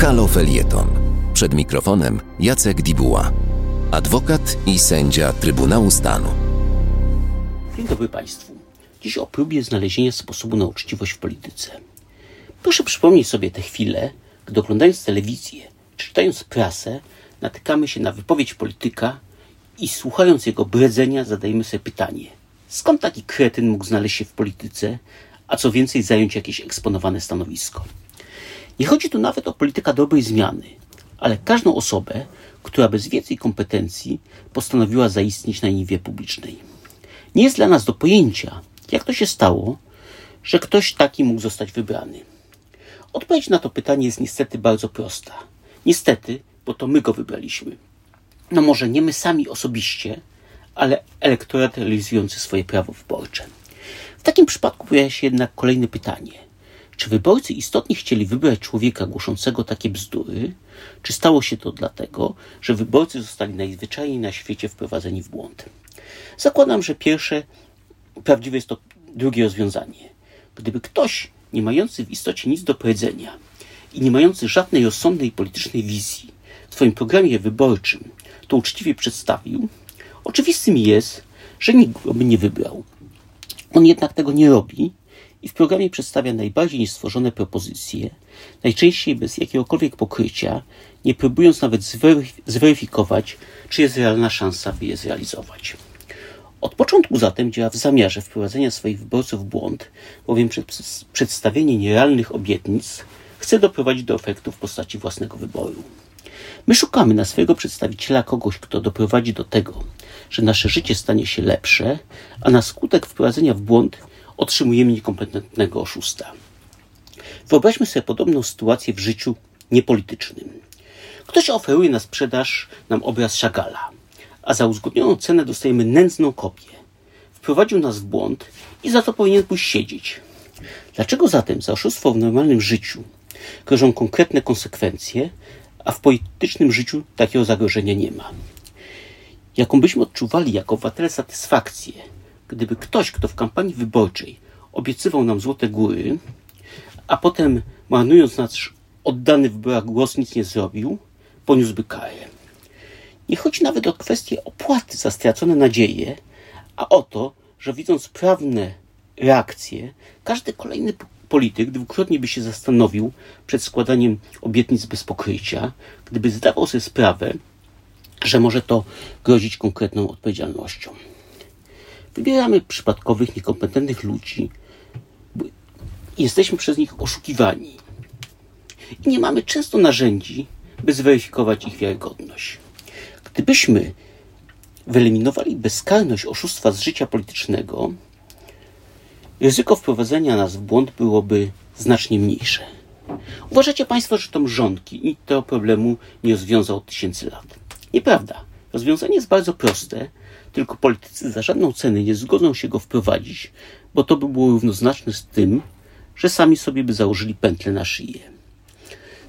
Halo Felieton. Przed mikrofonem Jacek Dibuła, adwokat i sędzia Trybunału Stanu. Dzień dobry Państwu. Dziś o próbie znalezienia sposobu na uczciwość w polityce. Proszę przypomnieć sobie te chwile, gdy oglądając telewizję, czy czytając prasę, natykamy się na wypowiedź polityka i słuchając jego bredzenia zadajemy sobie pytanie, skąd taki kretyn mógł znaleźć się w polityce, a co więcej zająć jakieś eksponowane stanowisko. Nie chodzi tu nawet o polityka dobrej zmiany, ale każdą osobę, która bez wiedzy i kompetencji postanowiła zaistnieć na niwie publicznej. Nie jest dla nas do pojęcia, jak to się stało, że ktoś taki mógł zostać wybrany. Odpowiedź na to pytanie jest niestety bardzo prosta. Niestety, bo to my go wybraliśmy. No może nie my sami osobiście, ale elektorat realizujący swoje prawo wyborcze. W takim przypadku pojawia się jednak kolejne pytanie. Czy wyborcy istotnie chcieli wybrać człowieka głoszącego takie bzdury, czy stało się to dlatego, że wyborcy zostali najzwyczajniej na świecie wprowadzeni w błąd? Zakładam, że pierwsze prawdziwe jest to drugie rozwiązanie. Gdyby ktoś, nie mający w istocie nic do powiedzenia i nie mający żadnej rozsądnej politycznej wizji w swoim programie wyborczym to uczciwie przedstawił, oczywistym jest, że nikt go by nie wybrał. On jednak tego nie robi i w programie przedstawia najbardziej niestworzone propozycje, najczęściej bez jakiegokolwiek pokrycia, nie próbując nawet zweryfikować, czy jest realna szansa, by je zrealizować. Od początku zatem działa w zamiarze wprowadzenia swoich wyborców w błąd, bowiem przez przedstawienie nierealnych obietnic chce doprowadzić do efektu w postaci własnego wyboru. My szukamy na swojego przedstawiciela kogoś, kto doprowadzi do tego, że nasze życie stanie się lepsze, a na skutek wprowadzenia w błąd otrzymujemy niekompetentnego oszusta. Wyobraźmy sobie podobną sytuację w życiu niepolitycznym. Ktoś oferuje na sprzedaż nam obraz Szagala, a za uzgodnioną cenę dostajemy nędzną kopię. Wprowadził nas w błąd i za to powinien pójść siedzieć. Dlaczego zatem za oszustwo w normalnym życiu grożą konkretne konsekwencje, a w politycznym życiu takiego zagrożenia nie ma? Jaką byśmy odczuwali jako obywatele satysfakcję, gdyby ktoś, kto w kampanii wyborczej obiecywał nam złote góry, a potem marnując nasz oddany w wyborach głos nic nie zrobił, poniósłby karę. Nie chodzi nawet o kwestię opłaty za stracone nadzieje, a o to, że widząc prawne reakcje, każdy kolejny polityk dwukrotnie by się zastanowił przed składaniem obietnic bez pokrycia, gdyby zdawał sobie sprawę, że może to grozić konkretną odpowiedzialnością. Wybieramy przypadkowych, niekompetentnych ludzi. Jesteśmy przez nich oszukiwani. I nie mamy często narzędzi, by zweryfikować ich wiarygodność. Gdybyśmy wyeliminowali bezkarność oszustwa z życia politycznego, ryzyko wprowadzenia nas w błąd byłoby znacznie mniejsze. Uważacie Państwo, że to mrzonki i tego problemu nie rozwiązał od tysięcy lat? Nieprawda. Rozwiązanie jest bardzo proste, tylko politycy za żadną cenę nie zgodzą się go wprowadzić, bo to by było równoznaczne z tym, że sami sobie by założyli pętlę na szyję.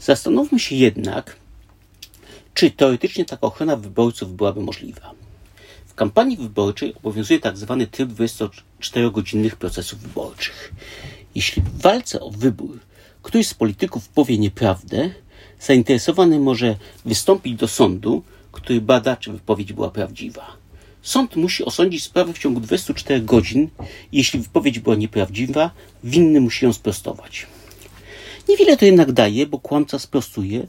Zastanówmy się jednak, czy teoretycznie taka ochrona wyborców byłaby możliwa. W kampanii wyborczej obowiązuje. Tak tryb 24-godzinnych procesów wyborczych. Jeśli w walce o wybór któryś z polityków powie nieprawdę, zainteresowany może wystąpić do sądu, który bada, czy wypowiedź była prawdziwa. Sąd musi osądzić sprawę w ciągu 24 godzin. Jeśli wypowiedź była nieprawdziwa, winny musi ją sprostować. Niewiele to jednak daje, bo kłamca sprostuje,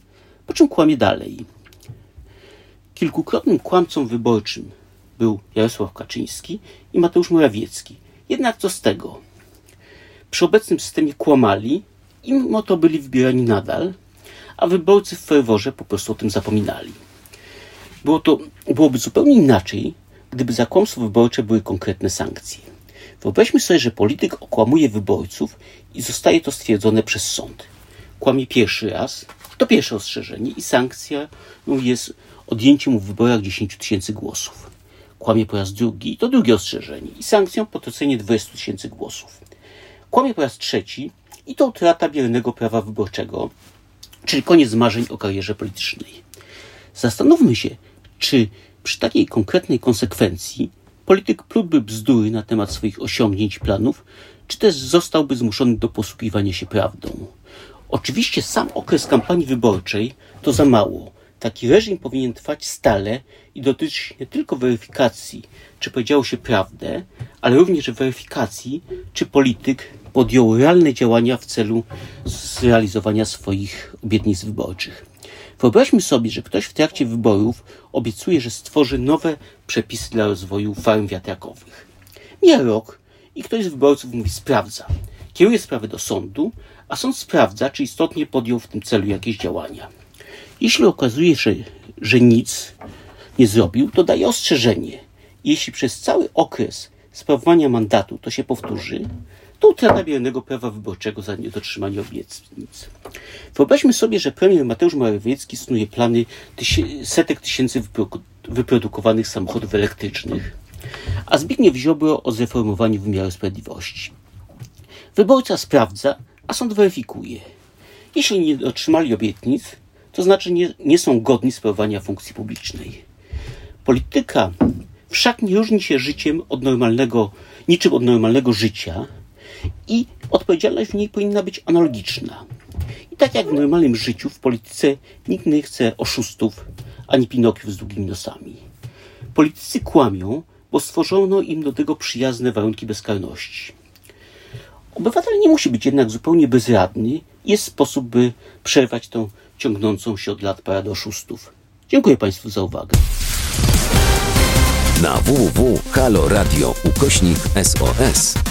po czym kłamie dalej. Kilkukrotnym kłamcą wyborczym był Jarosław Kaczyński i Mateusz Morawiecki. Jednak co z tego? Przy obecnym systemie kłamali i mimo to byli wybierani nadal, a wyborcy w ferworze po prostu o tym zapominali. Było to, byłoby zupełnie inaczej, gdyby za kłamstwo wyborcze były konkretne sankcje. Wyobraźmy sobie, że polityk okłamuje wyborców i zostaje to stwierdzone przez sąd. Kłamie pierwszy raz, to pierwsze ostrzeżenie i sankcja jest odjęcie mu w wyborach 10 tysięcy głosów. Kłamie po raz drugi, to drugie ostrzeżenie i sankcją potracenie 20 tysięcy głosów. Kłamie po raz trzeci i to utrata biernego prawa wyborczego, czyli koniec marzeń o karierze politycznej. Zastanówmy się, czy przy takiej konkretnej konsekwencji polityk plutby bzdury na temat swoich osiągnięć planów, czy też zostałby zmuszony do posługiwania się prawdą. Oczywiście sam okres kampanii wyborczej to za mało. Taki reżim powinien trwać stale i dotyczyć nie tylko weryfikacji, czy powiedziało się prawdę, ale również weryfikacji, czy polityk podjął realne działania w celu zrealizowania swoich obietnic wyborczych. Wyobraźmy sobie, że ktoś w trakcie wyborów obiecuje, że stworzy nowe przepisy dla rozwoju farm wiatrakowych. Mija rok i ktoś z wyborców mówi sprawdza. Kieruje sprawę do sądu, a sąd sprawdza, czy istotnie podjął w tym celu jakieś działania. Jeśli okazuje się, że nic nie zrobił, to daje ostrzeżenie. Jeśli przez cały okres sprawowania mandatu to się powtórzy, utrata biernego prawa wyborczego za niedotrzymanie obietnic. Wyobraźmy sobie, że premier Mateusz Morawiecki snuje plany setek tysięcy wyprodukowanych samochodów elektrycznych, a Zbigniew Ziobro o zreformowaniu wymiaru sprawiedliwości. Wyborca sprawdza, a sąd weryfikuje. Jeśli nie otrzymali obietnic, to znaczy nie, nie są godni sprawowania funkcji publicznej. Polityka wszak nie różni się życiem od normalnego, niczym od normalnego życia i odpowiedzialność w niej powinna być analogiczna. I tak jak w normalnym życiu, w polityce nikt nie chce oszustów ani pinokiów z długimi nosami. Politycy kłamią, bo stworzono im do tego przyjazne warunki bezkarności. Obywatel nie musi być jednak zupełnie bezradny. Jest sposób, by przerwać tą ciągnącą się od lat paradę oszustów. Dziękuję Państwu za uwagę. Na www.haloradio ukośnik SOS